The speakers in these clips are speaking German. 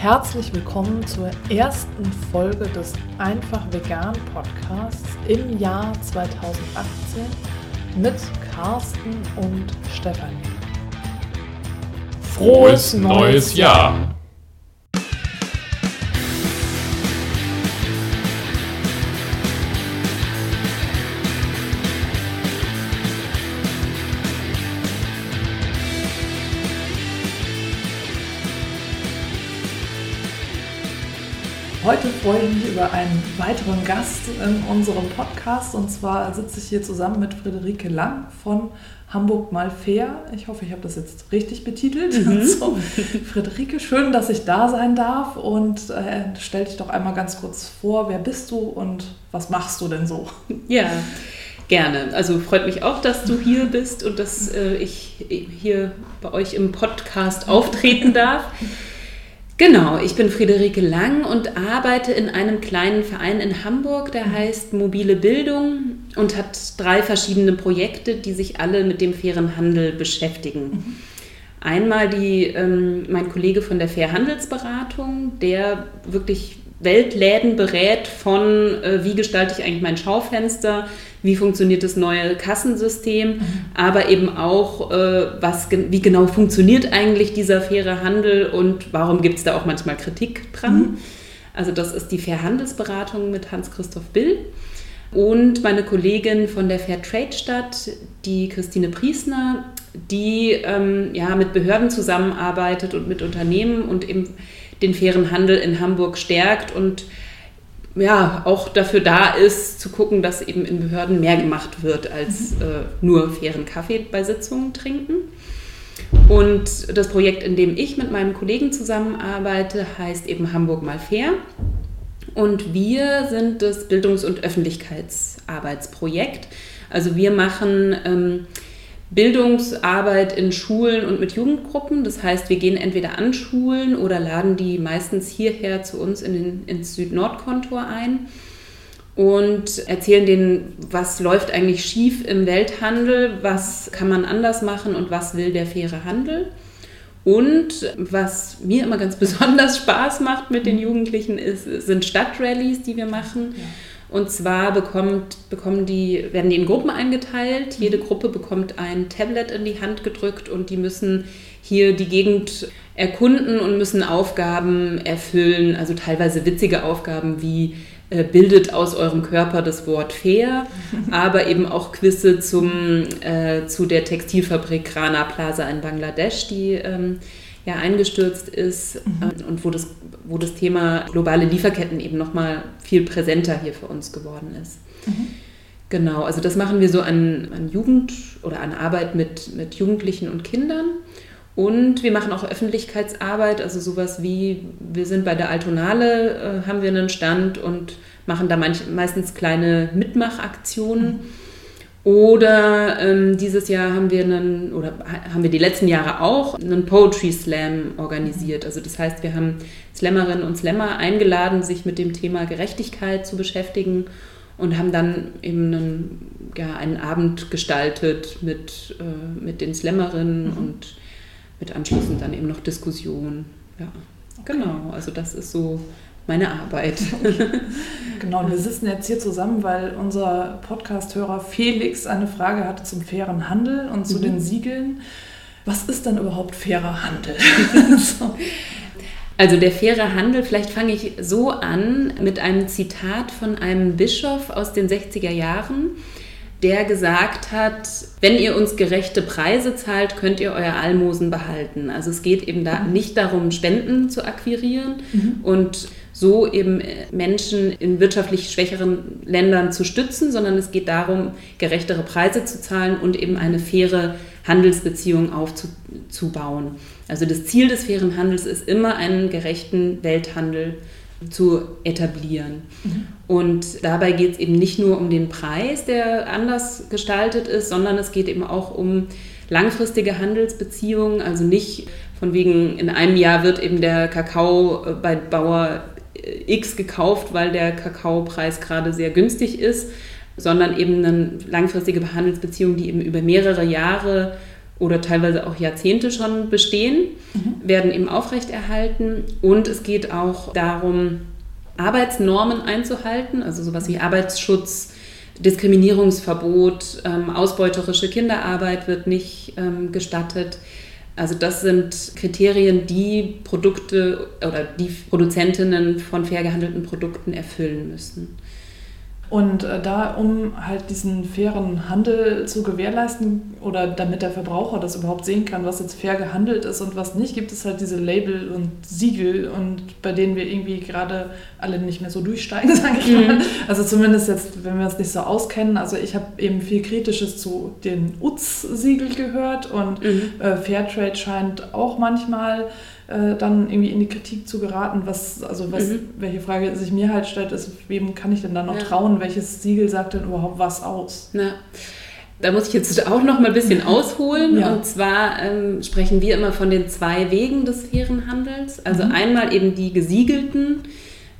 Herzlich willkommen zur ersten Folge des Einfach Vegan Podcasts im Jahr 2018 mit Carsten und Stefanie. Frohes neues Jahr! Heute freue ich mich über einen weiteren Gast in unserem Podcast. Und zwar sitze ich hier zusammen mit Friederike Lang von Hamburg mal fair. Ich hoffe, ich habe das jetzt richtig betitelt. Mhm. So, Friederike, schön, dass ich da sein darf. Und äh, stell dich doch einmal ganz kurz vor, wer bist du und was machst du denn so? Ja. Gerne. Also freut mich auch, dass du hier bist und dass äh, ich hier bei euch im Podcast auftreten darf. Genau, ich bin Friederike Lang und arbeite in einem kleinen Verein in Hamburg, der heißt Mobile Bildung und hat drei verschiedene Projekte, die sich alle mit dem fairen Handel beschäftigen. Mhm. Einmal die, ähm, mein Kollege von der Fairhandelsberatung, der wirklich Weltläden berät von, äh, wie gestalte ich eigentlich mein Schaufenster, wie funktioniert das neue Kassensystem, mhm. aber eben auch, äh, was, wie genau funktioniert eigentlich dieser faire Handel und warum gibt es da auch manchmal Kritik dran. Mhm. Also das ist die Fairhandelsberatung mit Hans-Christoph Bill. Und meine Kollegin von der Fairtrade-Stadt, die Christine Priesner, die ähm, ja, mit Behörden zusammenarbeitet und mit Unternehmen und eben den fairen Handel in Hamburg stärkt und ja, auch dafür da ist, zu gucken, dass eben in Behörden mehr gemacht wird, als mhm. äh, nur fairen Kaffee bei Sitzungen trinken. Und das Projekt, in dem ich mit meinem Kollegen zusammenarbeite, heißt eben Hamburg mal fair. Und wir sind das Bildungs- und Öffentlichkeitsarbeitsprojekt. Also wir machen ähm, Bildungsarbeit in Schulen und mit Jugendgruppen. Das heißt, wir gehen entweder an Schulen oder laden die meistens hierher zu uns in den, ins Süd-Nord-Kontor ein und erzählen denen, was läuft eigentlich schief im Welthandel, was kann man anders machen und was will der faire Handel. Und was mir immer ganz besonders Spaß macht mit den Jugendlichen, ist, sind Stadtrallies, die wir machen. Ja und zwar bekommt, bekommen die, werden die in Gruppen eingeteilt. Jede mhm. Gruppe bekommt ein Tablet in die Hand gedrückt und die müssen hier die Gegend erkunden und müssen Aufgaben erfüllen, also teilweise witzige Aufgaben wie äh, bildet aus eurem Körper das Wort fair, aber eben auch Quizze zum, äh, zu der Textilfabrik Rana Plaza in Bangladesch, die ähm, ja eingestürzt ist mhm. Ähm, und wo das, wo das Thema globale Lieferketten eben nochmal viel präsenter hier für uns geworden ist. Mhm. Genau, also das machen wir so an, an Jugend oder an Arbeit mit, mit Jugendlichen und Kindern. Und wir machen auch Öffentlichkeitsarbeit, also sowas wie, wir sind bei der Altonale, äh, haben wir einen Stand und machen da manch, meistens kleine Mitmachaktionen. Mhm oder ähm, dieses Jahr haben wir einen, oder haben wir die letzten Jahre auch einen Poetry Slam organisiert. Also das heißt, wir haben Slammerinnen und Slammer eingeladen, sich mit dem Thema Gerechtigkeit zu beschäftigen und haben dann eben einen, ja, einen Abend gestaltet mit, äh, mit den Slammerinnen mhm. und mit anschließend dann eben noch Diskussion. Ja, okay. genau. Also das ist so meine Arbeit. genau, und wir sitzen jetzt hier zusammen, weil unser Podcast-Hörer Felix eine Frage hatte zum fairen Handel und zu mhm. den Siegeln. Was ist dann überhaupt fairer Handel? so. Also der faire Handel, vielleicht fange ich so an mit einem Zitat von einem Bischof aus den 60er Jahren der gesagt hat, wenn ihr uns gerechte Preise zahlt, könnt ihr euer Almosen behalten. Also es geht eben da mhm. nicht darum, Spenden zu akquirieren mhm. und so eben Menschen in wirtschaftlich schwächeren Ländern zu stützen, sondern es geht darum, gerechtere Preise zu zahlen und eben eine faire Handelsbeziehung aufzubauen. Also das Ziel des fairen Handels ist immer einen gerechten Welthandel zu etablieren. Mhm. Und dabei geht es eben nicht nur um den Preis, der anders gestaltet ist, sondern es geht eben auch um langfristige Handelsbeziehungen, also nicht von wegen, in einem Jahr wird eben der Kakao äh, bei Bauer äh, X gekauft, weil der Kakaopreis gerade sehr günstig ist, sondern eben eine langfristige Handelsbeziehung, die eben über mehrere Jahre oder teilweise auch Jahrzehnte schon bestehen, mhm. werden eben aufrechterhalten. Und es geht auch darum, Arbeitsnormen einzuhalten, also sowas wie Arbeitsschutz, Diskriminierungsverbot, ähm, ausbeuterische Kinderarbeit wird nicht ähm, gestattet. Also das sind Kriterien, die Produkte oder die Produzentinnen von fair gehandelten Produkten erfüllen müssen. Und äh, da, um halt diesen fairen Handel zu gewährleisten oder damit der Verbraucher das überhaupt sehen kann, was jetzt fair gehandelt ist und was nicht, gibt es halt diese Label und Siegel und bei denen wir irgendwie gerade alle nicht mehr so durchsteigen, sage ich mal. Mhm. Also zumindest jetzt, wenn wir uns nicht so auskennen. Also ich habe eben viel Kritisches zu den UTS-Siegel gehört und mhm. äh, Fairtrade scheint auch manchmal äh, dann irgendwie in die Kritik zu geraten, was, also was, mhm. welche Frage sich mir halt stellt, ist, wem kann ich denn dann noch ja. trauen? Welches Siegel sagt denn überhaupt was aus? Ja. Da muss ich jetzt auch noch mal ein bisschen ausholen. Ja. Und zwar ähm, sprechen wir immer von den zwei Wegen des fairen Handels. Also mhm. einmal eben die gesiegelten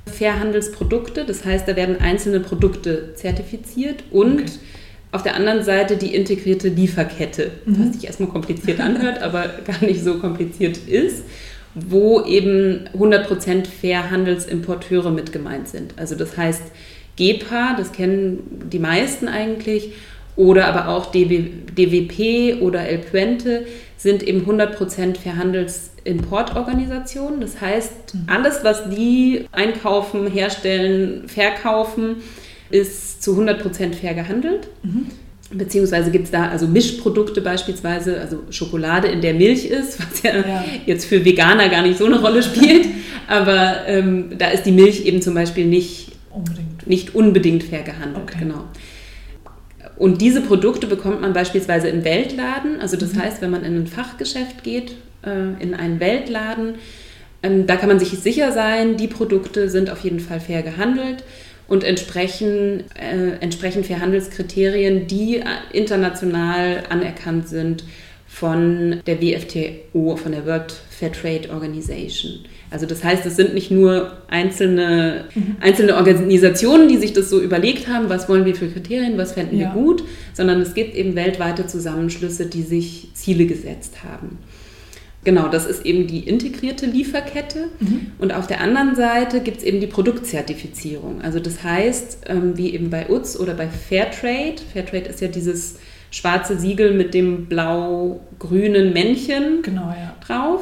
Fairhandelsprodukte. Das heißt, da werden einzelne Produkte zertifiziert und okay. auf der anderen Seite die integrierte Lieferkette, mhm. was sich erstmal kompliziert anhört, aber gar nicht so kompliziert ist wo eben 100% Fairhandelsimporteure mit gemeint sind. Also das heißt GEPA, das kennen die meisten eigentlich, oder aber auch DB, DWP oder El Puente sind eben 100% Fairhandelsimportorganisationen. Das heißt, mhm. alles, was die einkaufen, herstellen, verkaufen, ist zu 100% fair gehandelt. Mhm. Beziehungsweise gibt es da also Mischprodukte beispielsweise, also Schokolade in der Milch ist, was ja, ja. jetzt für Veganer gar nicht so eine Rolle spielt. Aber ähm, da ist die Milch eben zum Beispiel nicht unbedingt, nicht unbedingt fair gehandelt. Okay. Genau. Und diese Produkte bekommt man beispielsweise im Weltladen. Also das mhm. heißt, wenn man in ein Fachgeschäft geht, äh, in einen Weltladen, ähm, da kann man sich sicher sein, die Produkte sind auf jeden Fall fair gehandelt und entsprechen, äh, entsprechen für Handelskriterien, die international anerkannt sind von der WFTO, von der World Fair Trade Organization. Also das heißt, es sind nicht nur einzelne, mhm. einzelne Organisationen, die sich das so überlegt haben, was wollen wir für Kriterien, was fänden ja. wir gut, sondern es gibt eben weltweite Zusammenschlüsse, die sich Ziele gesetzt haben. Genau, das ist eben die integrierte Lieferkette. Mhm. Und auf der anderen Seite gibt es eben die Produktzertifizierung. Also das heißt, ähm, wie eben bei UTS oder bei Fairtrade, Fairtrade ist ja dieses schwarze Siegel mit dem blau-grünen Männchen genau, ja. drauf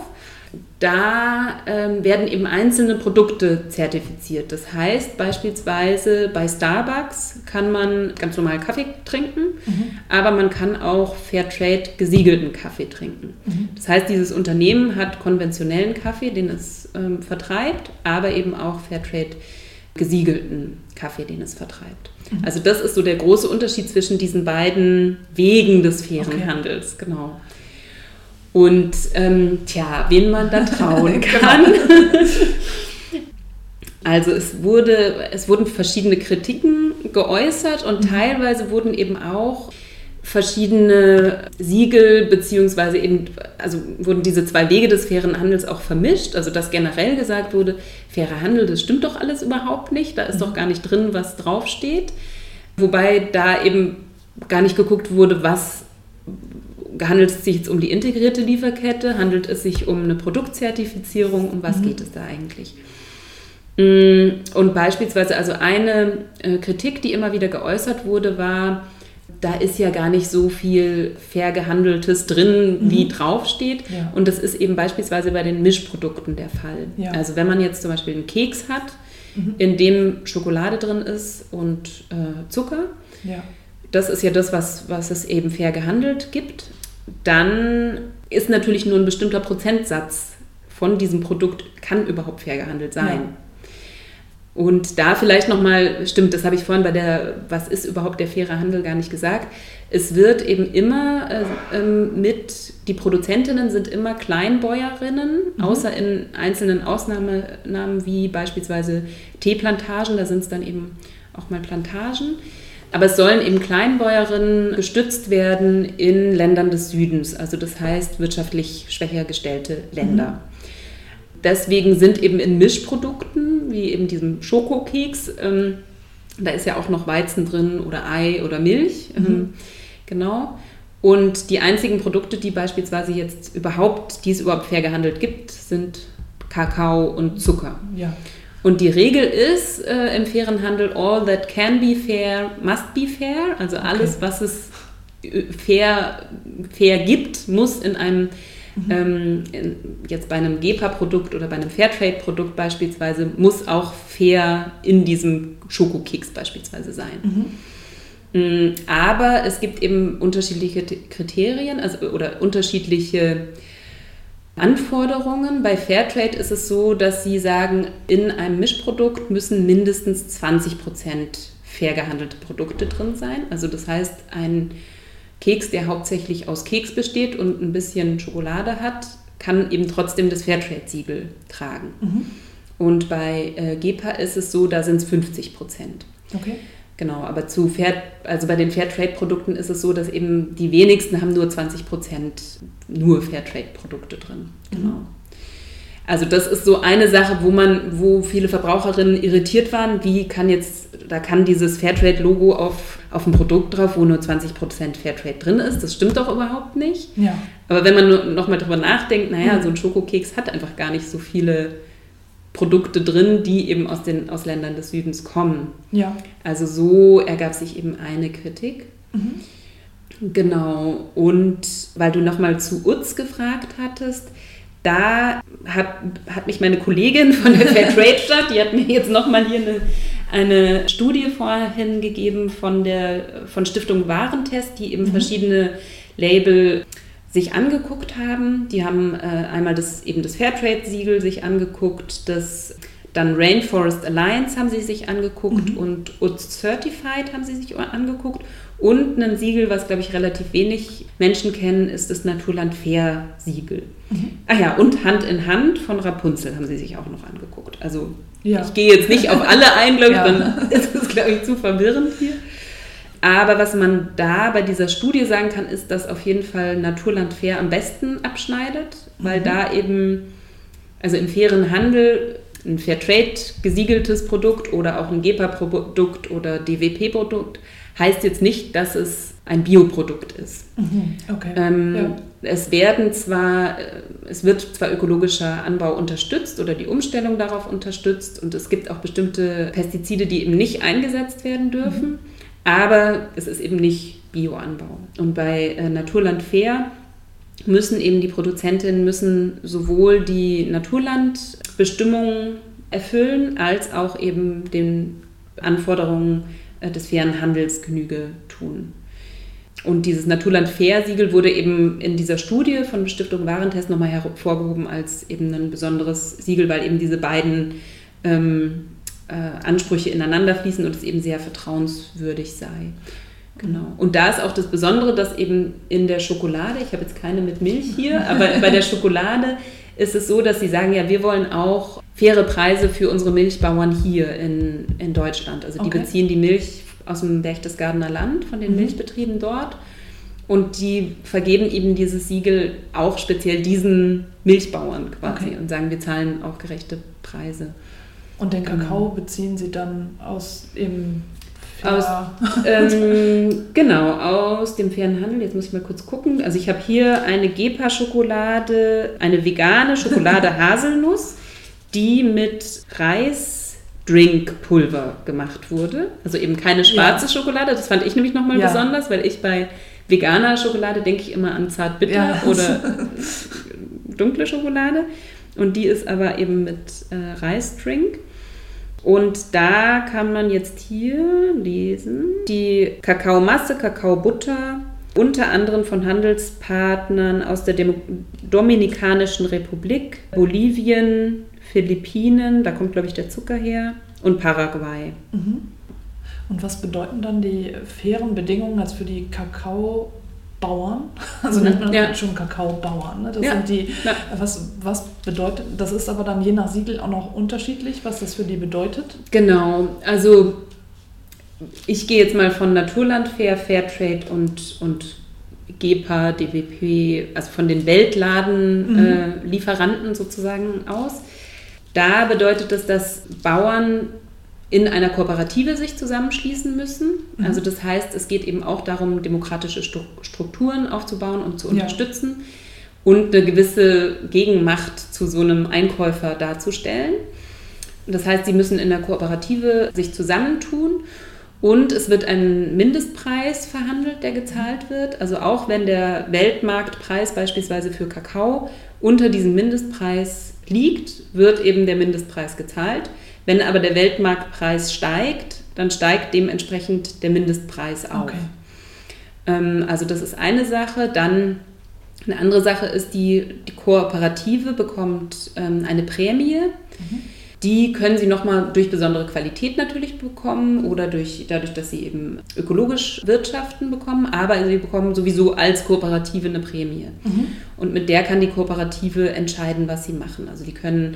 da ähm, werden eben einzelne Produkte zertifiziert. Das heißt beispielsweise bei Starbucks kann man ganz normal Kaffee trinken, mhm. aber man kann auch Fairtrade gesiegelten Kaffee trinken. Mhm. Das heißt, dieses Unternehmen hat konventionellen Kaffee, den es ähm, vertreibt, aber eben auch Fairtrade gesiegelten Kaffee, den es vertreibt. Mhm. Also das ist so der große Unterschied zwischen diesen beiden Wegen des fairen okay. Handels, genau. Und ähm, tja, wen man da trauen genau. kann. also es, wurde, es wurden verschiedene Kritiken geäußert und mhm. teilweise wurden eben auch verschiedene Siegel beziehungsweise eben, also wurden diese zwei Wege des fairen Handels auch vermischt. Also dass generell gesagt wurde, fairer Handel, das stimmt doch alles überhaupt nicht, da ist mhm. doch gar nicht drin, was draufsteht. Wobei da eben gar nicht geguckt wurde, was handelt es sich jetzt um die integrierte Lieferkette? Handelt es sich um eine Produktzertifizierung? Um was mhm. geht es da eigentlich? Mm, und beispielsweise, also eine äh, Kritik, die immer wieder geäußert wurde, war, da ist ja gar nicht so viel fair gehandeltes drin, mhm. wie draufsteht. Ja. Und das ist eben beispielsweise bei den Mischprodukten der Fall. Ja. Also wenn man jetzt zum Beispiel einen Keks hat, mhm. in dem Schokolade drin ist und äh, Zucker, ja. das ist ja das, was, was es eben fair gehandelt gibt dann ist natürlich nur ein bestimmter Prozentsatz von diesem Produkt kann überhaupt fair gehandelt sein. Ja. Und da vielleicht nochmal, stimmt, das habe ich vorhin bei der, was ist überhaupt der faire Handel gar nicht gesagt. Es wird eben immer äh, ähm, mit, die Produzentinnen sind immer Kleinbäuerinnen, mhm. außer in einzelnen Ausnahmen wie beispielsweise Teeplantagen, da sind es dann eben auch mal Plantagen. Aber es sollen eben Kleinbäuerinnen gestützt werden in Ländern des Südens, also das heißt wirtschaftlich schwächer gestellte Länder. Mhm. Deswegen sind eben in Mischprodukten, wie eben diesem Schokokeks, ähm, da ist ja auch noch Weizen drin oder Ei oder Milch, ähm, mhm. genau. Und die einzigen Produkte, die beispielsweise jetzt überhaupt, die es überhaupt fair gehandelt gibt, sind Kakao und Zucker. Ja. Und die Regel ist äh, im fairen Handel, all that can be fair must be fair. Also alles, okay. was es äh, fair, fair gibt, muss in einem, mhm. ähm, in, jetzt bei einem GEPA-Produkt oder bei einem Fairtrade-Produkt beispielsweise, muss auch fair in diesem Schokokeks beispielsweise sein. Mhm. Mm, aber es gibt eben unterschiedliche Kriterien also, oder unterschiedliche Anforderungen. Bei Fairtrade ist es so, dass sie sagen, in einem Mischprodukt müssen mindestens 20 Prozent fair gehandelte Produkte drin sein. Also das heißt, ein Keks, der hauptsächlich aus Keks besteht und ein bisschen Schokolade hat, kann eben trotzdem das Fairtrade-Siegel tragen. Mhm. Und bei äh, GEPA ist es so, da sind es 50 Prozent. Okay. Genau, aber zu Fair, also bei den Fairtrade-Produkten ist es so, dass eben die wenigsten haben nur 20 Prozent nur Fairtrade-Produkte drin. Genau. Mhm. Also das ist so eine Sache, wo man, wo viele Verbraucherinnen irritiert waren, wie kann jetzt, da kann dieses Fairtrade-Logo auf, auf ein Produkt drauf, wo nur 20% Fairtrade drin ist. Das stimmt doch überhaupt nicht. Ja. Aber wenn man noch mal drüber nachdenkt, naja, mhm. so ein Schokokeks hat einfach gar nicht so viele Produkte drin, die eben aus den aus Ländern des Südens kommen. Ja. Also so ergab sich eben eine Kritik. Mhm. Genau. Und weil du nochmal zu Utz gefragt hattest, da hat, hat mich meine Kollegin von der Fairtrade-Stadt, die hat mir jetzt nochmal hier eine, eine Studie vorhin gegeben von der von Stiftung Warentest, die eben mhm. verschiedene Label sich angeguckt haben. Die haben äh, einmal das, eben das Fairtrade-Siegel sich angeguckt, das dann Rainforest Alliance haben sie sich angeguckt mhm. und UTS Certified haben sie sich angeguckt. Und ein Siegel, was, glaube ich, relativ wenig Menschen kennen, ist das Naturland Fair Siegel. Mhm. Ah ja, und Hand in Hand von Rapunzel haben sie sich auch noch angeguckt. Also ja. ich gehe jetzt nicht auf alle ein, glaube ich, ja. dann ist es, glaube ich, zu verwirrend hier. Aber was man da bei dieser Studie sagen kann, ist, dass auf jeden Fall Naturland Fair am besten abschneidet, weil mhm. da eben, also im fairen Handel, ein Fairtrade gesiegeltes Produkt oder auch ein GEPA-Produkt oder DWP-Produkt heißt jetzt nicht, dass es ein Bioprodukt ist. Mhm. Okay. Ähm, ja. Es werden zwar, äh, es wird zwar ökologischer Anbau unterstützt oder die Umstellung darauf unterstützt und es gibt auch bestimmte Pestizide, die eben nicht eingesetzt werden dürfen. Mhm. Aber es ist eben nicht Bioanbau. Und bei äh, Naturland Fair müssen eben die Produzentinnen müssen sowohl die Naturlandbestimmungen erfüllen, als auch eben den Anforderungen äh, des fairen Handels Genüge tun. Und dieses Naturland Fair-Siegel wurde eben in dieser Studie von Stiftung Warentest nochmal hervorgehoben als eben ein besonderes Siegel, weil eben diese beiden ähm, äh, Ansprüche ineinander fließen und es eben sehr vertrauenswürdig sei. Genau. Und da ist auch das Besondere, dass eben in der Schokolade, ich habe jetzt keine mit Milch hier, aber bei der Schokolade ist es so, dass sie sagen, ja, wir wollen auch faire Preise für unsere Milchbauern hier in, in Deutschland. Also die okay. beziehen die Milch aus dem Berchtesgadener Land, von den mhm. Milchbetrieben dort. Und die vergeben eben dieses Siegel auch speziell diesen Milchbauern quasi okay. und sagen, wir zahlen auch gerechte Preise. Und den Kakao mhm. beziehen Sie dann aus eben aus, ähm, genau, aus dem fairen Handel. Jetzt muss ich mal kurz gucken. Also ich habe hier eine Gepa-Schokolade, eine vegane Schokolade Haselnuss, die mit Reis-Drink-Pulver gemacht wurde. Also eben keine schwarze ja. Schokolade. Das fand ich nämlich nochmal ja. besonders, weil ich bei veganer Schokolade denke ich immer an Zartbitter ja. oder dunkle Schokolade. Und die ist aber eben mit äh, Reisdrink. Und da kann man jetzt hier lesen, die Kakaomasse, Kakaobutter, unter anderem von Handelspartnern aus der Demo Dominikanischen Republik, Bolivien, Philippinen, da kommt, glaube ich, der Zucker her, und Paraguay. Mhm. Und was bedeuten dann die fairen Bedingungen als für die Kakao Bauern, also nennt man ja. schon Kakaobauern. Ne? Das ja. sind die, ja. was, was bedeutet, das ist aber dann je nach Siegel auch noch unterschiedlich, was das für die bedeutet? Genau, also ich gehe jetzt mal von Naturland Fair, Fairtrade und, und GEPA, DWP, also von den Weltladen-Lieferanten mhm. äh, sozusagen aus. Da bedeutet es, dass Bauern in einer Kooperative sich zusammenschließen müssen. Mhm. Also das heißt, es geht eben auch darum, demokratische Strukturen aufzubauen und zu unterstützen ja. und eine gewisse Gegenmacht zu so einem Einkäufer darzustellen. Das heißt, sie müssen in der Kooperative sich zusammentun und es wird ein Mindestpreis verhandelt, der gezahlt wird. Also auch wenn der Weltmarktpreis beispielsweise für Kakao unter diesem Mindestpreis liegt, wird eben der Mindestpreis gezahlt. Wenn aber der Weltmarktpreis steigt, dann steigt dementsprechend der Mindestpreis auch. Okay. Ähm, also das ist eine Sache. Dann eine andere Sache ist, die, die Kooperative bekommt ähm, eine Prämie. Mhm. Die können Sie nochmal durch besondere Qualität natürlich bekommen oder durch, dadurch, dass Sie eben ökologisch wirtschaften bekommen, aber Sie bekommen sowieso als Kooperative eine Prämie. Mhm. Und mit der kann die Kooperative entscheiden, was sie machen. Also die können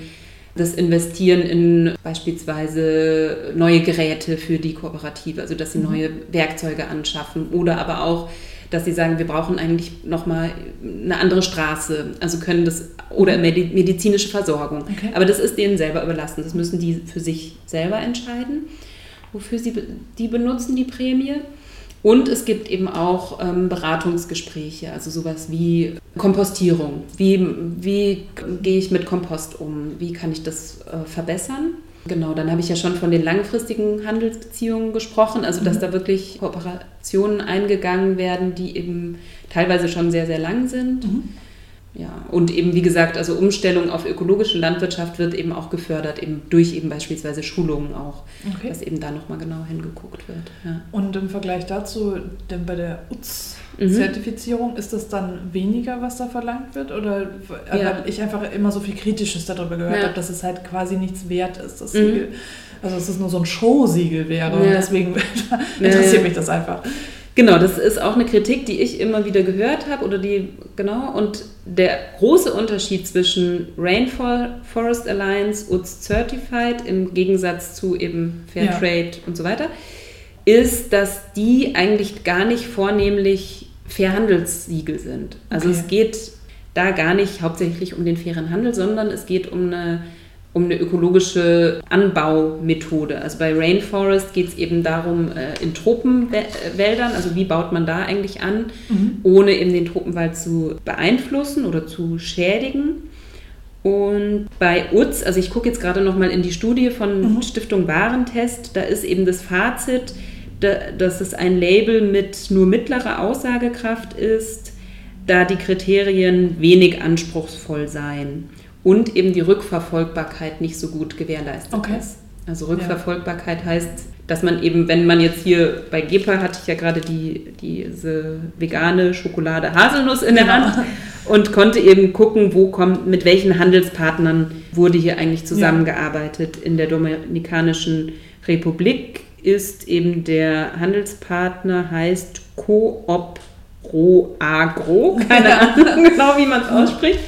das Investieren in beispielsweise neue Geräte für die Kooperative, also dass sie mhm. neue Werkzeuge anschaffen oder aber auch dass sie sagen, wir brauchen eigentlich nochmal eine andere Straße, also können das, oder medizinische Versorgung. Okay. Aber das ist denen selber überlassen. Das müssen die für sich selber entscheiden, wofür sie die benutzen, die Prämie. Und es gibt eben auch ähm, Beratungsgespräche, also sowas wie Kompostierung. Wie, wie gehe ich mit Kompost um? Wie kann ich das äh, verbessern? Genau, dann habe ich ja schon von den langfristigen Handelsbeziehungen gesprochen, also dass mhm. da wirklich Kooperationen eingegangen werden, die eben teilweise schon sehr, sehr lang sind. Mhm. Ja, und eben wie gesagt, also Umstellung auf ökologische Landwirtschaft wird eben auch gefördert, eben durch eben beispielsweise Schulungen auch, okay. dass eben da nochmal genau hingeguckt wird. Ja. Und im Vergleich dazu, denn bei der UZ Mhm. Zertifizierung, ist das dann weniger, was da verlangt wird? Oder ja. weil ich einfach immer so viel Kritisches darüber gehört ja. habe, dass es halt quasi nichts wert ist, das mhm. Siegel. Also dass es nur so ein Showsiegel wäre. Ja. Und deswegen interessiert mich das einfach. Genau, das ist auch eine Kritik, die ich immer wieder gehört habe oder die, genau, und der große Unterschied zwischen Rainforest Alliance, UTS Certified im Gegensatz zu eben Fairtrade ja. und so weiter, ist, dass die eigentlich gar nicht vornehmlich Fairhandelssiegel sind. Also okay. es geht da gar nicht hauptsächlich um den fairen Handel, sondern es geht um eine, um eine ökologische Anbaumethode. Also bei Rainforest geht es eben darum, äh, in Tropenwäldern, also wie baut man da eigentlich an, mhm. ohne eben den Tropenwald zu beeinflussen oder zu schädigen. Und bei UTZ, also ich gucke jetzt gerade nochmal in die Studie von mhm. Stiftung Warentest, da ist eben das Fazit, dass es ein Label mit nur mittlerer Aussagekraft ist, da die Kriterien wenig anspruchsvoll seien und eben die Rückverfolgbarkeit nicht so gut gewährleistet okay. ist. Also Rückverfolgbarkeit ja. heißt, dass man eben, wenn man jetzt hier bei Gepa hatte ich ja gerade die, diese vegane Schokolade Haselnuss in der ja. Hand und konnte eben gucken, wo kommt, mit welchen Handelspartnern wurde hier eigentlich zusammengearbeitet. Ja. In der Dominikanischen Republik ist eben der Handelspartner, heißt Coop Pro Agro, keine Ahnung genau, wie man es ausspricht.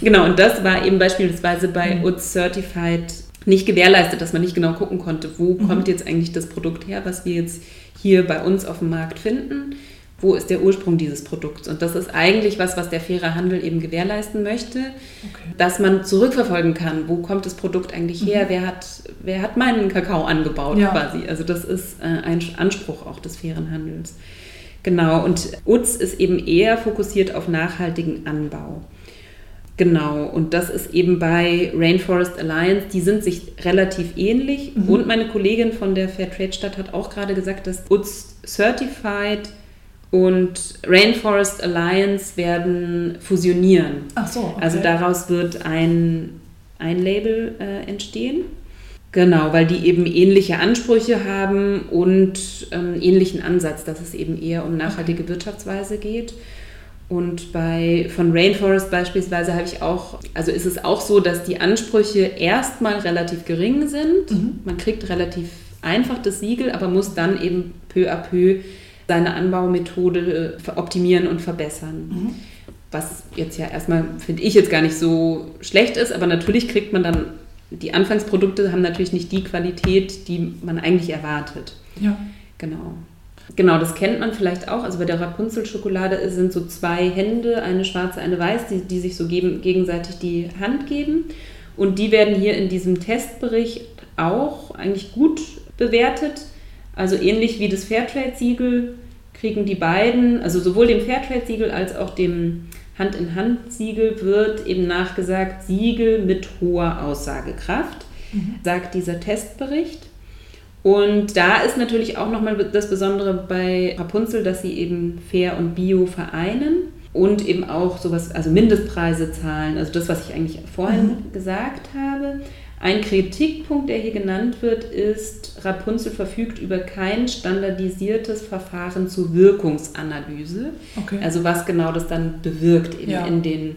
Genau, und das war eben beispielsweise bei mhm. UTS Certified nicht gewährleistet, dass man nicht genau gucken konnte, wo mhm. kommt jetzt eigentlich das Produkt her, was wir jetzt hier bei uns auf dem Markt finden wo ist der Ursprung dieses Produkts. Und das ist eigentlich was, was der faire Handel eben gewährleisten möchte, okay. dass man zurückverfolgen kann, wo kommt das Produkt eigentlich her, mhm. wer, hat, wer hat meinen Kakao angebaut ja. quasi. Also das ist äh, ein Anspruch auch des fairen Handels. Genau, und UTS ist eben eher fokussiert auf nachhaltigen Anbau. Genau, und das ist eben bei Rainforest Alliance, die sind sich relativ ähnlich. Mhm. Und meine Kollegin von der Fairtrade Stadt hat auch gerade gesagt, dass UTS Certified und Rainforest Alliance werden fusionieren. Ach so. Okay. Also daraus wird ein, ein Label äh, entstehen. Genau, weil die eben ähnliche Ansprüche haben und ähm, ähnlichen Ansatz, dass es eben eher um nachhaltige. Wirtschaftsweise geht. Und bei von Rainforest beispielsweise habe ich auch, also ist es auch so, dass die Ansprüche erstmal relativ gering sind. Mhm. Man kriegt relativ einfach das Siegel, aber muss dann eben peu à peu seine Anbaumethode äh, optimieren und verbessern. Mhm. Was jetzt ja erstmal, finde ich, jetzt gar nicht so schlecht ist, aber natürlich kriegt man dann, die Anfangsprodukte haben natürlich nicht die Qualität, die man eigentlich erwartet. Ja. Genau. Genau, das kennt man vielleicht auch. Also bei der Rapunzel-Schokolade sind so zwei Hände, eine schwarze, eine weiß, die, die sich so geben, gegenseitig die Hand geben. Und die werden hier in diesem Testbericht auch eigentlich gut bewertet. Also ähnlich wie das Fairtrade-Siegel kriegen die beiden, also sowohl dem Fairtrade-Siegel als auch dem Hand-in-Hand-Siegel wird eben nachgesagt, Siegel mit hoher Aussagekraft, mhm. sagt dieser Testbericht. Und da ist natürlich auch nochmal das Besondere bei Rapunzel, dass sie eben Fair und Bio vereinen und eben auch sowas, also Mindestpreise zahlen, also das, was ich eigentlich vorhin mhm. gesagt habe. Ein Kritikpunkt, der hier genannt wird, ist, Rapunzel verfügt über kein standardisiertes Verfahren zur Wirkungsanalyse. Okay. Also was genau das dann bewirkt eben ja. in den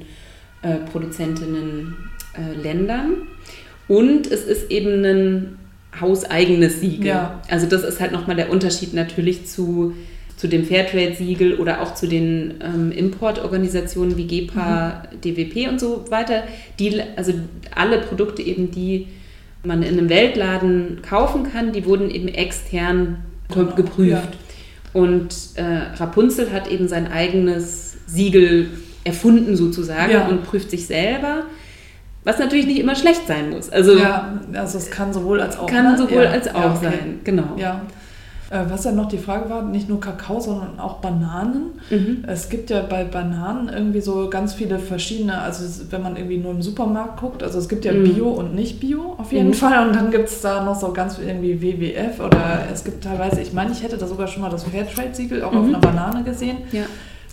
äh, Produzentinnen-Ländern. Äh, und es ist eben ein hauseigenes Siegel. Ja. Also das ist halt nochmal der Unterschied natürlich zu, zu dem Fairtrade-Siegel oder auch zu den ähm, Importorganisationen wie GEPA, mhm. DWP und so weiter. Die, also alle Produkte eben, die man in einem Weltladen kaufen kann, die wurden eben extern genau. geprüft. Ja. Und äh, Rapunzel hat eben sein eigenes Siegel erfunden sozusagen ja. und prüft sich selber. Was natürlich nicht immer schlecht sein muss. Also, ja, also es kann sowohl als auch Kann ne? sowohl ja. als auch ja, okay. sein, genau. Ja. Äh, was ja noch die Frage war, nicht nur Kakao, sondern auch Bananen. Mhm. Es gibt ja bei Bananen irgendwie so ganz viele verschiedene, also wenn man irgendwie nur im Supermarkt guckt, also es gibt ja mhm. Bio und nicht Bio auf jeden mhm. Fall und dann gibt es da noch so ganz irgendwie WWF oder es gibt teilweise, ich meine, ich hätte da sogar schon mal das Fairtrade-Siegel auch auf mhm. einer Banane gesehen. Ja.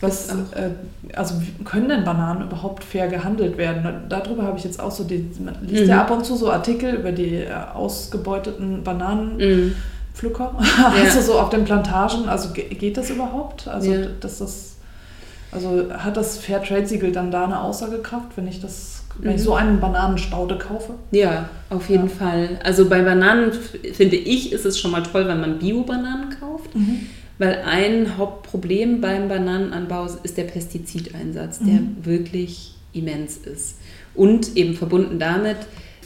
Was, äh, also können denn Bananen überhaupt fair gehandelt werden? Darüber habe ich jetzt auch so, die, man liest mhm. ja ab und zu so Artikel über die äh, ausgebeuteten Bananenpflücker, mhm. also so auf den Plantagen. Also geht das überhaupt? Also ja. dass das, also hat das Fairtrade-Siegel dann da eine Aussagekraft, wenn ich das, wenn mhm. ich so einen Bananenstaude kaufe? Ja, auf jeden ja. Fall. Also bei Bananen finde ich, ist es schon mal toll, wenn man Bio-Bananen kauft. Mhm weil ein Hauptproblem beim Bananenanbau ist der Pestizideinsatz, der mhm. wirklich immens ist. Und eben verbunden damit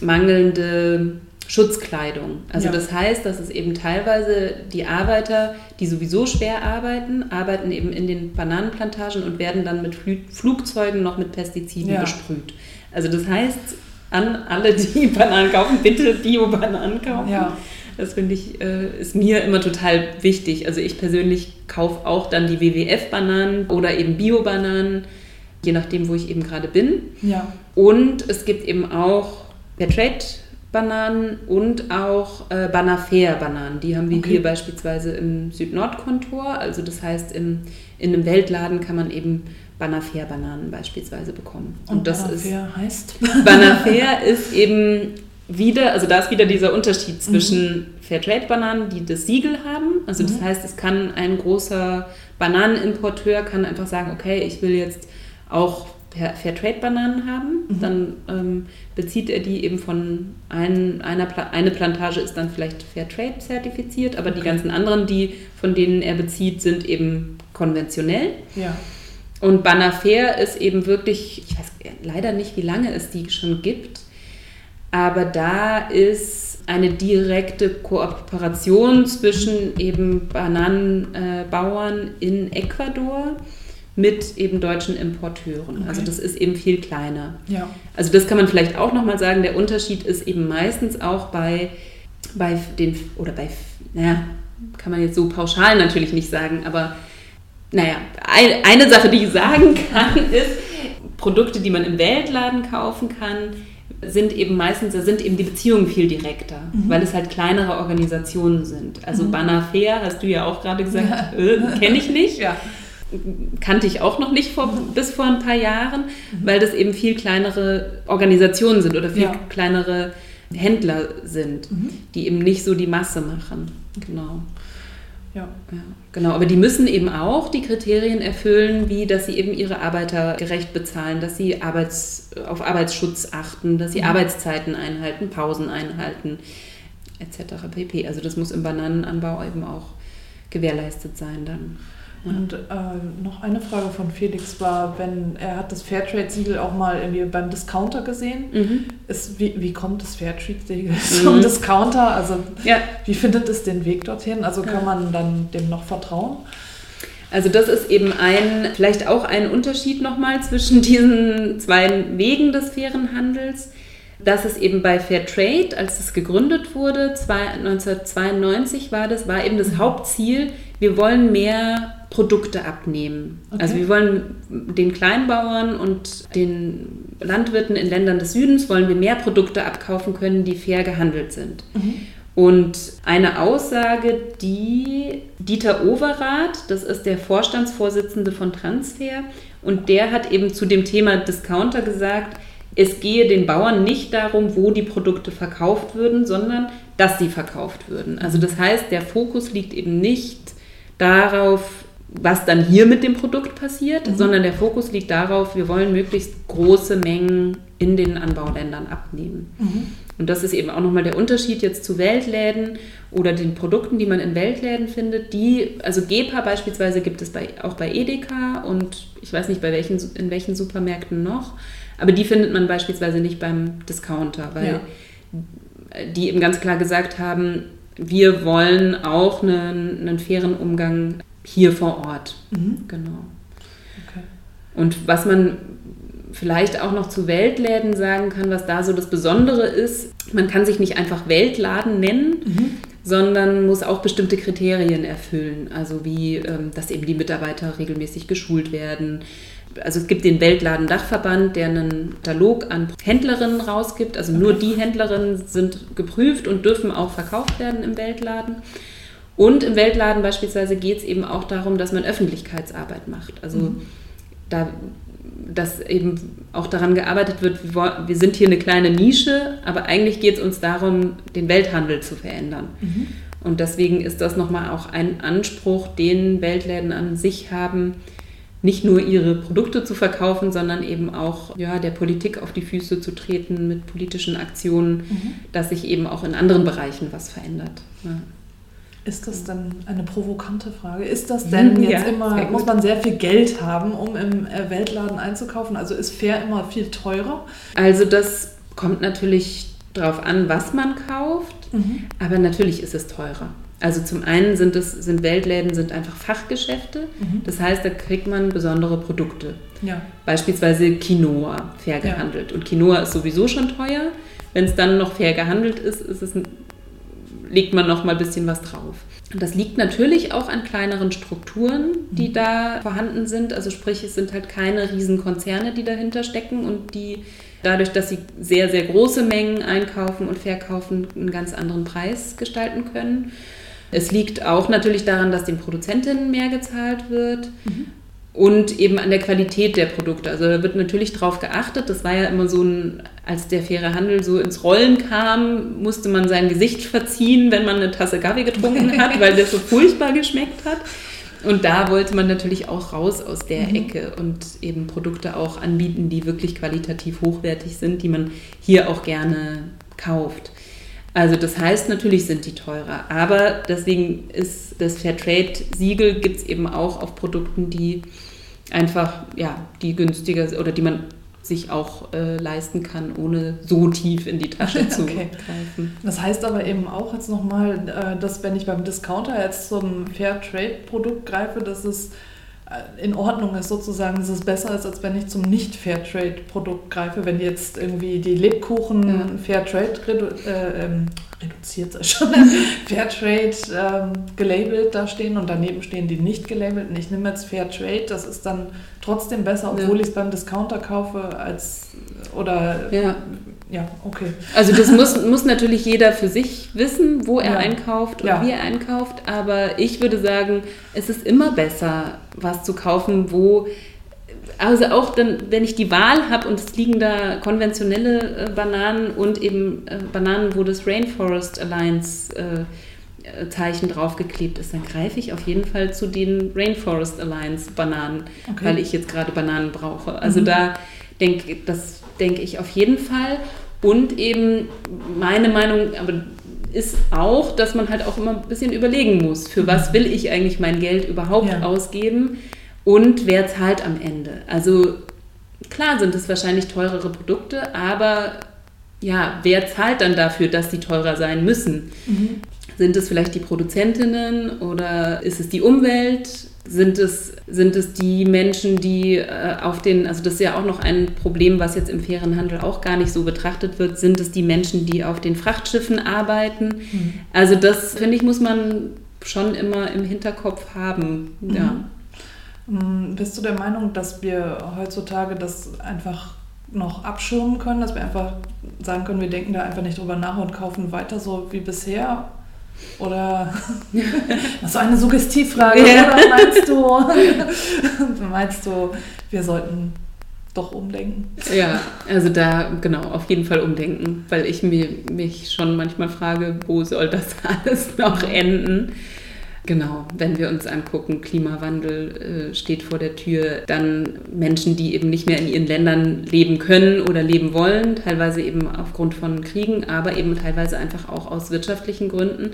mangelnde Schutzkleidung. Also ja. das heißt, dass es eben teilweise die Arbeiter, die sowieso schwer arbeiten, arbeiten eben in den Bananenplantagen und werden dann mit Flugzeugen noch mit Pestiziden ja. besprüht. Also das heißt, an alle, die Bananen kaufen, bitte Bio-Bananen kaufen. Ja. Das finde ich, äh, ist mir immer total wichtig. Also ich persönlich kaufe auch dann die WWF-Bananen oder eben Bio-Bananen, je nachdem, wo ich eben gerade bin. Ja. Und es gibt eben auch Fairtrade-Bananen und auch äh, Banafair-Bananen. Die haben wir okay. hier beispielsweise im Süd-Nord-Kontor. Also das heißt, im, in einem Weltladen kann man eben Banafair-Bananen beispielsweise bekommen. Und, und das Banafair ist, heißt? Banafair ist eben wieder, also da ist wieder dieser Unterschied zwischen mhm. Fairtrade-Bananen, die das Siegel haben. Also das mhm. heißt, es kann ein großer Bananenimporteur kann einfach sagen, okay, ich will jetzt auch Fairtrade-Bananen haben. Mhm. Dann ähm, bezieht er die eben von ein, einer Pla eine Plantage ist dann vielleicht Fairtrade zertifiziert, aber okay. die ganzen anderen, die von denen er bezieht, sind eben konventionell. Ja. Und Banafair ist eben wirklich, ich weiß leider nicht, wie lange es die schon gibt aber da ist eine direkte Kooperation zwischen eben Bananenbauern in Ecuador mit eben deutschen Importeuren. Okay. Also das ist eben viel kleiner. Ja. Also das kann man vielleicht auch nochmal sagen. Der Unterschied ist eben meistens auch bei, bei den, oder bei, naja, kann man jetzt so pauschal natürlich nicht sagen, aber naja, eine Sache, die ich sagen kann, ist, Produkte, die man im Weltladen kaufen kann, sind eben meistens, da sind eben die Beziehungen viel direkter, mhm. weil es halt kleinere Organisationen sind. Also mhm. Banner Fair, hast du ja auch gerade gesagt, ja. äh, kenne ich nicht. Ja. Kannte ich auch noch nicht vor, mhm. bis vor ein paar Jahren, mhm. weil das eben viel kleinere Organisationen sind oder viel ja. kleinere Händler sind, mhm. die eben nicht so die Masse machen. Genau. Ja. ja. Genau, aber die müssen eben auch die Kriterien erfüllen, wie dass sie eben ihre Arbeiter gerecht bezahlen, dass sie Arbeits, auf Arbeitsschutz achten, dass sie mhm. Arbeitszeiten einhalten, Pausen einhalten, etc. pp. Also das muss im Bananenanbau eben auch gewährleistet sein dann. Und äh, noch eine Frage von Felix war, wenn er hat das Fairtrade-Siegel auch mal irgendwie beim Discounter gesehen. Mhm. Ist, wie, wie kommt das Fairtrade-Siegel mhm. zum Discounter? Also ja. wie findet es den Weg dorthin? Also kann ja. man dann dem noch vertrauen? Also das ist eben ein, vielleicht auch ein Unterschied nochmal zwischen diesen zwei Wegen des fairen Handels. dass es eben bei Fairtrade, als es gegründet wurde, 1992 war das, war eben das mhm. Hauptziel, wir wollen mehr Produkte abnehmen. Okay. Also wir wollen den Kleinbauern und den Landwirten in Ländern des Südens wollen wir mehr Produkte abkaufen können, die fair gehandelt sind. Mhm. Und eine Aussage, die Dieter Overath, das ist der Vorstandsvorsitzende von Transfer, und der hat eben zu dem Thema Discounter gesagt, es gehe den Bauern nicht darum, wo die Produkte verkauft würden, sondern dass sie verkauft würden. Also das heißt, der Fokus liegt eben nicht darauf, was dann hier mit dem Produkt passiert, mhm. sondern der Fokus liegt darauf, wir wollen möglichst große Mengen in den Anbauländern abnehmen. Mhm. Und das ist eben auch nochmal der Unterschied jetzt zu Weltläden oder den Produkten, die man in Weltläden findet. Die, also Gepa beispielsweise gibt es bei, auch bei Edeka und ich weiß nicht, bei welchen, in welchen Supermärkten noch, aber die findet man beispielsweise nicht beim Discounter, weil ja. die eben ganz klar gesagt haben, wir wollen auch einen, einen fairen Umgang hier vor Ort. Mhm. Genau. Okay. Und was man vielleicht auch noch zu Weltläden sagen kann, was da so das Besondere ist, man kann sich nicht einfach Weltladen nennen, mhm. sondern muss auch bestimmte Kriterien erfüllen. Also wie, ähm, dass eben die Mitarbeiter regelmäßig geschult werden. Also es gibt den Weltladen-Dachverband, der einen Katalog an Händlerinnen rausgibt. Also nur die Händlerinnen sind geprüft und dürfen auch verkauft werden im Weltladen. Und im Weltladen beispielsweise geht es eben auch darum, dass man Öffentlichkeitsarbeit macht. Also mhm. da dass eben auch daran gearbeitet wird, wir sind hier eine kleine Nische, aber eigentlich geht es uns darum, den Welthandel zu verändern. Mhm. Und deswegen ist das nochmal auch ein Anspruch, den Weltläden an sich haben, nicht nur ihre Produkte zu verkaufen, sondern eben auch ja, der Politik auf die Füße zu treten mit politischen Aktionen, mhm. dass sich eben auch in anderen Bereichen was verändert. Ja. Ist das dann eine provokante Frage? Ist das denn jetzt ja, immer, muss man sehr viel Geld haben, um im äh, Weltladen einzukaufen? Also ist fair immer viel teurer? Also das kommt natürlich darauf an, was man kauft, mhm. aber natürlich ist es teurer. Also zum einen sind es sind Weltläden sind einfach Fachgeschäfte, mhm. das heißt, da kriegt man besondere Produkte. Ja. Beispielsweise Quinoa fair gehandelt. Ja. Und Quinoa ist sowieso schon teuer. Wenn es dann noch fair gehandelt ist, ist es legt man noch mal ein bisschen was drauf. Und das liegt natürlich auch an kleineren Strukturen, die mhm. da vorhanden sind. Also sprich, es sind halt keine riesen Konzerne, die dahinter stecken und die dadurch, dass sie sehr, sehr große Mengen einkaufen und verkaufen, einen ganz anderen Preis gestalten können. Es liegt auch natürlich daran, dass den Produzentinnen mehr gezahlt wird. Mhm und eben an der Qualität der Produkte. Also da wird natürlich drauf geachtet. Das war ja immer so ein, als der faire Handel so ins Rollen kam, musste man sein Gesicht verziehen, wenn man eine Tasse Kaffee getrunken hat, weil das so furchtbar geschmeckt hat. Und da wollte man natürlich auch raus aus der mhm. Ecke und eben Produkte auch anbieten, die wirklich qualitativ hochwertig sind, die man hier auch gerne kauft. Also das heißt, natürlich sind die teurer, aber deswegen ist das Fairtrade-Siegel gibt es eben auch auf Produkten, die einfach, ja, die günstiger oder die man sich auch äh, leisten kann, ohne so tief in die Tasche zu okay. greifen. Das heißt aber eben auch jetzt nochmal, äh, dass wenn ich beim Discounter jetzt zum Fairtrade-Produkt greife, dass es in Ordnung ist sozusagen, dass es besser ist, als wenn ich zum Nicht-Fairtrade-Produkt greife. Wenn jetzt irgendwie die Lebkuchen ja. Fairtrade redu äh, ähm, reduziert sei schon, Fairtrade ähm, gelabelt da stehen und daneben stehen die nicht gelabelten. Ich nehme jetzt Fairtrade, das ist dann trotzdem besser, obwohl ja. ich es beim Discounter kaufe, als oder ja. Ja, okay. Also das muss, muss natürlich jeder für sich wissen, wo er ja. einkauft und ja. wie er einkauft. Aber ich würde sagen, es ist immer besser, was zu kaufen, wo also auch dann, wenn ich die Wahl habe und es liegen da konventionelle äh, Bananen und eben äh, Bananen, wo das Rainforest Alliance äh, Zeichen draufgeklebt ist, dann greife ich auf jeden Fall zu den Rainforest Alliance Bananen, okay. weil ich jetzt gerade Bananen brauche. Also mhm. da denke das denke ich auf jeden Fall. Und eben meine Meinung ist auch, dass man halt auch immer ein bisschen überlegen muss, für was will ich eigentlich mein Geld überhaupt ja. ausgeben und wer zahlt am Ende. Also klar sind es wahrscheinlich teurere Produkte, aber ja, wer zahlt dann dafür, dass sie teurer sein müssen? Mhm. Sind es vielleicht die Produzentinnen oder ist es die Umwelt? Sind es, sind es die Menschen, die äh, auf den, also das ist ja auch noch ein Problem, was jetzt im fairen Handel auch gar nicht so betrachtet wird, sind es die Menschen, die auf den Frachtschiffen arbeiten? Mhm. Also das, finde ich, muss man schon immer im Hinterkopf haben. Mhm. Ja. Mm, bist du der Meinung, dass wir heutzutage das einfach noch abschirmen können, dass wir einfach sagen können, wir denken da einfach nicht drüber nach und kaufen weiter so wie bisher? Oder so eine Suggestivfrage. Ja. Oder meinst du, meinst du, wir sollten doch umdenken? Ja, also da genau, auf jeden Fall umdenken, weil ich mir, mich schon manchmal frage, wo soll das alles noch enden? Genau, wenn wir uns angucken, Klimawandel äh, steht vor der Tür, dann Menschen, die eben nicht mehr in ihren Ländern leben können oder leben wollen, teilweise eben aufgrund von Kriegen, aber eben teilweise einfach auch aus wirtschaftlichen Gründen.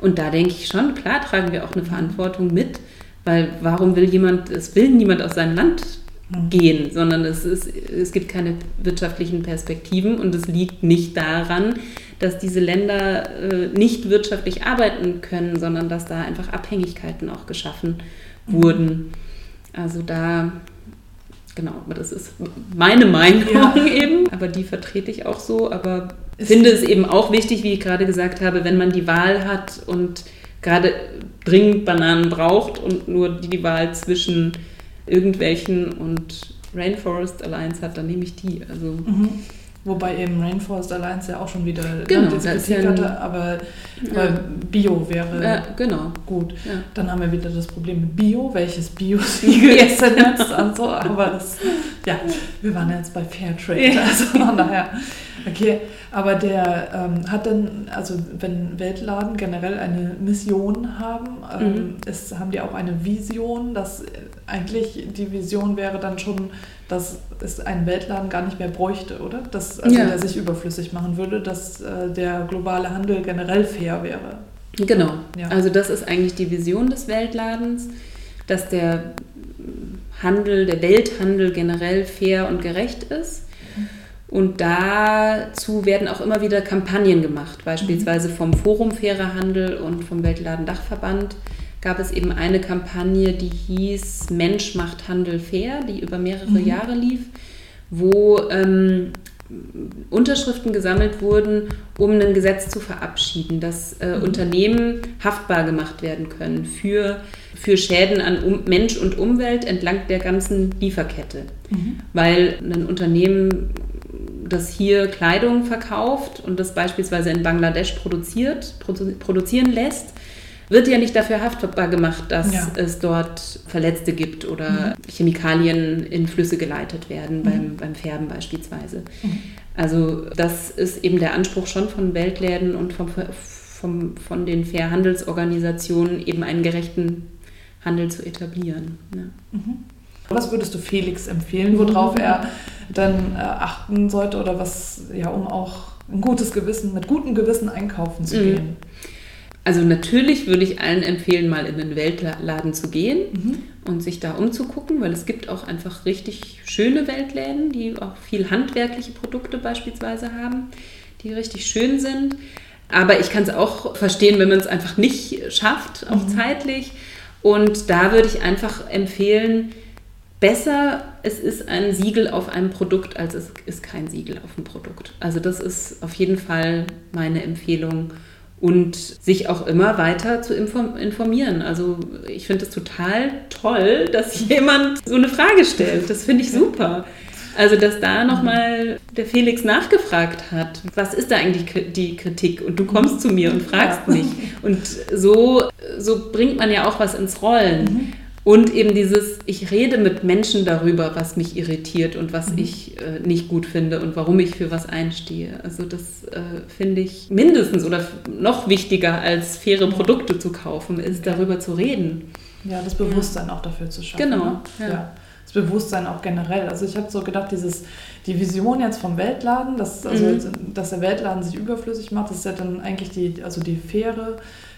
Und da denke ich schon, klar tragen wir auch eine Verantwortung mit, weil warum will jemand, es will niemand aus seinem Land gehen, sondern es, ist, es gibt keine wirtschaftlichen Perspektiven und es liegt nicht daran, dass diese Länder äh, nicht wirtschaftlich arbeiten können, sondern dass da einfach Abhängigkeiten auch geschaffen wurden. Also da, genau, das ist meine Meinung ja. eben, aber die vertrete ich auch so, aber ist finde es eben auch wichtig, wie ich gerade gesagt habe, wenn man die Wahl hat und gerade dringend Bananen braucht und nur die Wahl zwischen irgendwelchen und Rainforest Alliance hat, dann nehme ich die. Also mhm. Wobei eben Rainforest Alliance ja auch schon wieder genau, diese Kritik ja hatte, aber ja. Bio wäre ja, genau. gut. Dann haben wir wieder das Problem mit Bio, welches Bio-Siegel ist denn jetzt und so, aber das, ja, wir waren jetzt bei Fairtrade, also von daher, okay, aber der ähm, hat dann, also wenn Weltladen generell eine Mission haben, ähm, mhm. ist, haben die auch eine Vision, dass eigentlich die Vision wäre dann schon, dass es einen Weltladen gar nicht mehr bräuchte, oder? Dass also ja. der sich überflüssig machen würde, dass äh, der globale Handel generell fair wäre. Genau. Ja. Also das ist eigentlich die Vision des Weltladens, dass der Handel, der Welthandel generell fair und gerecht ist. Und dazu werden auch immer wieder Kampagnen gemacht, beispielsweise vom Forum Fairer Handel und vom Weltladen Dachverband gab es eben eine Kampagne, die hieß Mensch macht Handel fair, die über mehrere mhm. Jahre lief, wo ähm, Unterschriften gesammelt wurden, um ein Gesetz zu verabschieden, dass äh, mhm. Unternehmen haftbar gemacht werden können für, für Schäden an um Mensch und Umwelt entlang der ganzen Lieferkette. Mhm. Weil ein Unternehmen, das hier Kleidung verkauft und das beispielsweise in Bangladesch produziert, produ produzieren lässt, wird ja nicht dafür haftbar gemacht, dass ja. es dort Verletzte gibt oder mhm. Chemikalien in Flüsse geleitet werden, mhm. beim, beim Färben beispielsweise. Mhm. Also das ist eben der Anspruch schon von Weltläden und vom, vom, von den Fairhandelsorganisationen, eben einen gerechten Handel zu etablieren. Ja. Mhm. Was würdest du Felix empfehlen, worauf er dann äh, achten sollte oder was, ja, um auch ein gutes Gewissen, mit gutem Gewissen einkaufen zu mhm. gehen? Also natürlich würde ich allen empfehlen, mal in den Weltladen zu gehen mhm. und sich da umzugucken, weil es gibt auch einfach richtig schöne Weltläden, die auch viel handwerkliche Produkte beispielsweise haben, die richtig schön sind. Aber ich kann es auch verstehen, wenn man es einfach nicht schafft, auch mhm. zeitlich. Und da würde ich einfach empfehlen, besser es ist ein Siegel auf einem Produkt, als es ist kein Siegel auf dem Produkt. Also das ist auf jeden Fall meine Empfehlung und sich auch immer weiter zu informieren. Also ich finde es total toll, dass jemand so eine Frage stellt. Das finde ich super. Also, dass da nochmal der Felix nachgefragt hat, was ist da eigentlich die Kritik? Und du kommst zu mir und fragst ja. mich. Und so, so bringt man ja auch was ins Rollen. Mhm. Und eben dieses, ich rede mit Menschen darüber, was mich irritiert und was mhm. ich äh, nicht gut finde und warum ich für was einstehe. Also das äh, finde ich mindestens oder noch wichtiger als faire Produkte zu kaufen, ist darüber zu reden. Ja, das Bewusstsein ja. auch dafür zu schaffen. Genau. Ne? Ja. ja. Das Bewusstsein auch generell. Also ich habe so gedacht, dieses, die Vision jetzt vom Weltladen, dass, also, mhm. dass der Weltladen sich überflüssig macht, das ist ja dann eigentlich die, also die faire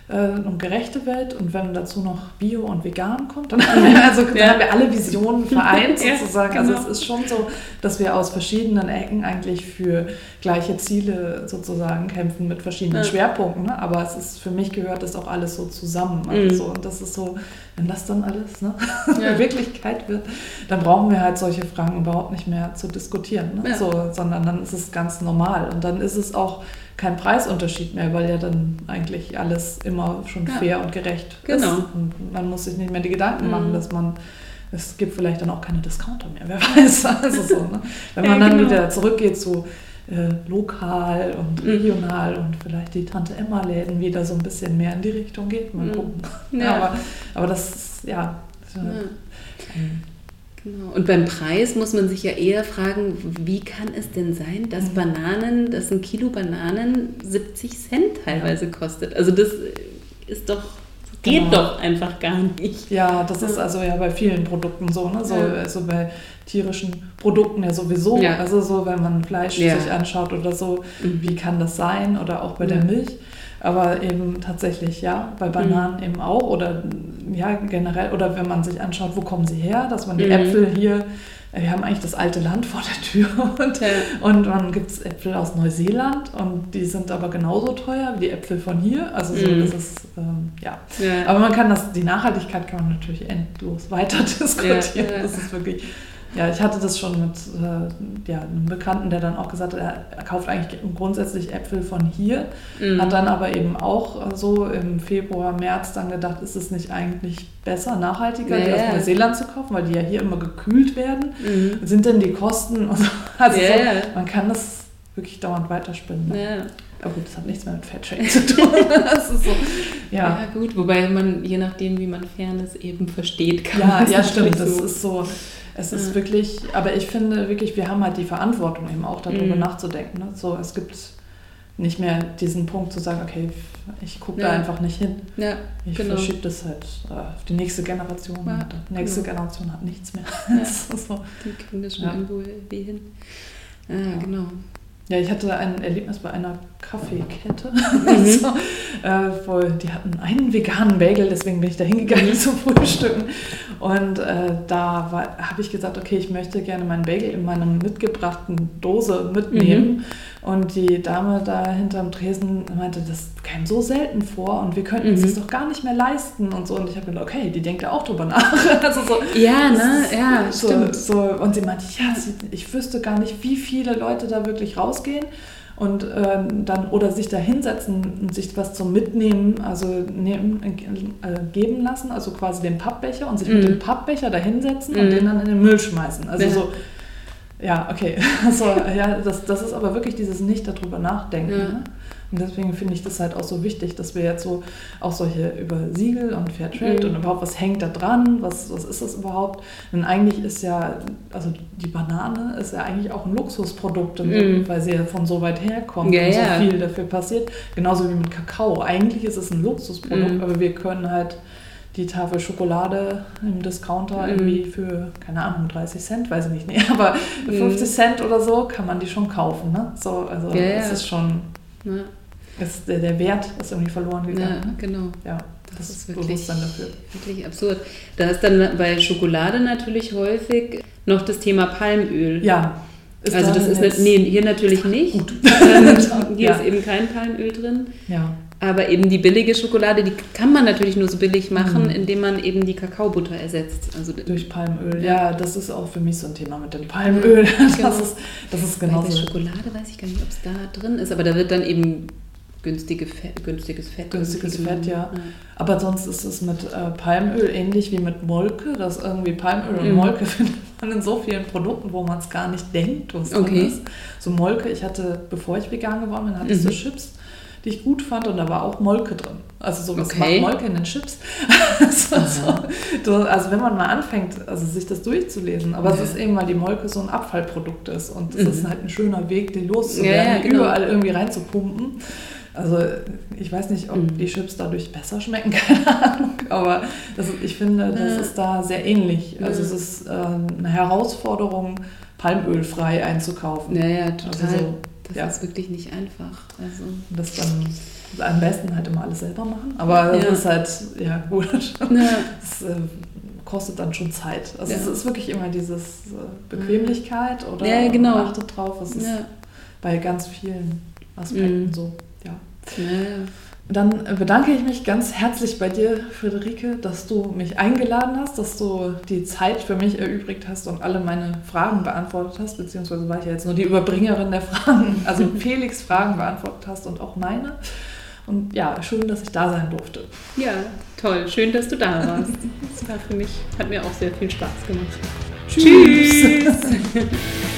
und gerechte Welt. Und wenn dazu noch Bio und Vegan kommt, dann, haben wir, also, dann Ja. haben wir alle Visionen vereint Ja, sozusagen. genau. Also es ist schon so, dass wir aus verschiedenen Ecken eigentlich für gleiche Ziele sozusagen kämpfen mit verschiedenen Ja. Schwerpunkten. Ne? Aber es ist für mich gehört das auch alles so zusammen. Also Mhm. und das ist so, wenn das dann alles ne. Wirklichkeit wird, dann brauchen wir halt solche Fragen überhaupt nicht mehr zu diskutieren. Ne? So, sondern dann ist es ganz normal. Und dann ist es auch kein Preisunterschied mehr, weil ja dann eigentlich alles immer schon Ja. fair und gerecht Genau. ist. Und man muss sich nicht mehr die Gedanken Mhm. machen, dass man, es gibt vielleicht dann auch keine Discounter mehr, wer weiß. Also so, ne? Wenn man Ja, dann genau. wieder zurückgeht zu äh, lokal und Mhm. regional und vielleicht die Tante Emma Läden wieder so ein bisschen mehr in die Richtung geht, mal Mhm. gucken. Ja. Aber, aber das ist, ja. das ist Ja. Genau. Und beim Preis muss man sich ja eher fragen, wie kann es denn sein, dass Mhm. Bananen, dass ein Kilo Bananen 70 Cent teilweise kostet? Also das ist doch, geht Genau. doch einfach gar nicht. Ja, das ist also ja bei vielen Produkten so, ne? So, Ja. also bei tierischen Produkten ja sowieso. Ja. Also so, wenn man Fleisch Ja. sich anschaut oder so, Mhm. wie kann das sein? Oder auch bei der Milch. Aber eben tatsächlich, ja, bei Bananen eben auch. Oder ja, generell, oder wenn man sich anschaut, wo kommen sie her, dass man die Mhm. Äpfel hier, äh, wir haben eigentlich das alte Land vor der Tür und, Ja. und dann gibt es Äpfel aus Neuseeland und die sind aber genauso teuer wie die Äpfel von hier. Also so, Mhm. das ist, ähm, ja. Ja. Aber man kann das, die Nachhaltigkeit kann man natürlich endlos weiter diskutieren. Ja. Das ist wirklich, ja, ich hatte das schon mit äh, ja, einem Bekannten, der dann auch gesagt hat, er, kauft eigentlich grundsätzlich Äpfel von hier, Mhm. hat dann aber eben auch so im Februar, März dann gedacht, ist es nicht eigentlich besser, nachhaltiger, die Ja, aus. Neuseeland zu kaufen, weil die ja hier immer gekühlt werden. Mhm. Sind denn die Kosten? und so. Also Ja, so, man kann das wirklich dauernd weiterspinnen. Ne? Ja. Aber gut, das hat nichts mehr mit Fairtrade zu tun. das so, ja. ja, gut, wobei man, je nachdem, wie man Fairness eben versteht, kann Ja, ja, stimmt. Das so. ist so, es ist Ja. wirklich, aber ich finde wirklich, wir haben halt die Verantwortung eben auch darüber Mhm. nachzudenken. Ne? So, es gibt nicht mehr diesen Punkt zu sagen, okay, ich gucke da Ja. einfach nicht hin. ja, Ich genau. verschiebe das halt äh, auf die nächste Generation. Ja, die nächste genau. Generation hat nichts mehr. Ja. So. Die kriegen das schon irgendwo irgendwie hin. Ja. genau. Ja, ich hatte ein Erlebnis bei einer Kaffeekette. Mhm. so, äh, wo, die hatten einen veganen Bagel, deswegen bin ich da hingegangen Mhm. zum Frühstücken. Und äh, da habe ich gesagt, okay, ich möchte gerne meinen Bagel in meiner mitgebrachten Dose mitnehmen. Mhm. Und die Dame da hinterm Tresen meinte, das käme so selten vor und wir könnten uns Mhm. doch gar nicht mehr leisten und so. Und ich habe gedacht, okay, die denkt ja auch drüber nach. also so, Ja, ne? Ja, so, stimmt. So, und sie meinte, ja, ich wüsste gar nicht, wie viele Leute da wirklich rausgehen und ähm, dann oder sich da hinsetzen und sich was zum Mitnehmen, also nehmen, äh, geben lassen, also quasi den Pappbecher und sich mit Mhm. dem Pappbecher da hinsetzen und Mhm. den dann in den Müll schmeißen. Also Ja. so, ja, okay. Also, ja, das, das ist aber wirklich dieses nicht darüber nachdenken. Ja. Ne? Und deswegen finde ich das halt auch so wichtig, dass wir jetzt so auch solche über Siegel und Fairtrade Mhm. und überhaupt, was hängt da dran, was, was ist das überhaupt? Denn eigentlich ist ja, also die Banane ist ja eigentlich auch ein Luxusprodukt, Mhm. weil sie ja von so weit herkommt Ja, und so ja. viel dafür passiert. Genauso wie mit Kakao. Eigentlich ist es ein Luxusprodukt, Mhm. aber wir können halt die Tafel Schokolade im Discounter Mhm. irgendwie für, keine Ahnung, 30 Cent, weiß ich nicht, nee, aber Mhm. 50 Cent oder so kann man die schon kaufen. Ne? So, also Ja, es ja. ist schon, Ja, ist, der, Wert ist irgendwie verloren ja gegangen. ne? genau. Ja, Das das, ist ist wirklich- dafür. Wirklich absurd. Da ist dann bei Schokolade natürlich häufig noch das Thema Palmöl. Ja. Ist also da das ist nicht, nee, hier natürlich nicht. Gut. Hier Ja. ist eben kein Palmöl drin. Ja. Aber eben die billige Schokolade, die kann man natürlich nur so billig machen, Mhm. indem man eben die Kakaobutter ersetzt. Also Durch Palmöl. Ja, das ist auch für mich so ein Thema mit dem Palmöl. Das genau. ist, das ist bei der genauso Schokolade weiß ich gar nicht, ob es da drin ist, aber da wird dann eben günstige Fett, günstiges Fett. Günstiges Fett, ja. genommen. Aber sonst ist es mit äh, Palmöl ähnlich wie mit Molke, dass irgendwie Palmöl und Mhm. Molke findet man in so vielen Produkten, wo man es gar nicht denkt, was Okay. ist. So Molke, ich hatte, bevor ich vegan geworden bin, hatte ich so Mhm. Chips, die ich gut fand und da war auch Molke drin. Also so, was Okay. macht Molke in den Chips? so, so. Du, also wenn man mal anfängt, also sich das durchzulesen, aber es Ja. ist eben, weil die Molke so ein Abfallprodukt ist und es Mhm. ist halt ein schöner Weg, die loszuwerden, Ja, ja, genau. überall irgendwie reinzupumpen. Also ich weiß nicht, ob Mhm. die Chips dadurch besser schmecken, keine Ahnung. Aber das, ich finde, das Ja. ist da sehr ähnlich. Also es ist äh, eine Herausforderung, palmölfrei einzukaufen. Ja, ja, total. Also so- Das ja. ist wirklich nicht einfach. Also. Und das dann am besten halt immer alles selber machen. Aber das Ja. ist halt, ja gut, das äh, kostet dann schon Zeit. Also es ist wirklich immer dieses äh, Bequemlichkeit oder Ja, genau. achtet drauf. Es ist bei ganz vielen Aspekten Mhm. so. Dann bedanke ich mich ganz herzlich bei dir, Friederike, dass du mich eingeladen hast, dass du die Zeit für mich erübrigt hast und alle meine Fragen beantwortet hast, beziehungsweise war ich ja jetzt nur die Überbringerin der Fragen, also Felix Fragen beantwortet hast und auch meine. Und ja, schön, dass ich da sein durfte. ja, toll. Schön, dass du da warst. Das war für mich, hat mir auch sehr viel Spaß gemacht. Tschüss.